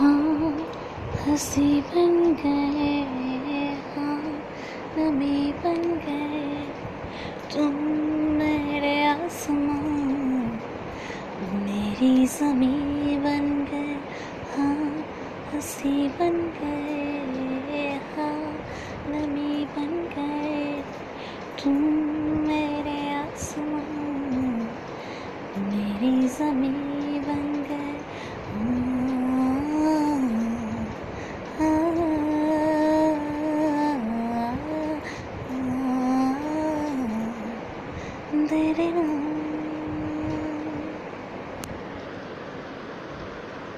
हाँ हँसी बन गए हाँ नमी बन गए। तुम मेरे आसमान मेरी जमी बन गए। हाँ हँसी बन गए। हाँ नमी बन गए। तुम मेरे आसमान मेरी जमी സുന്ദരനും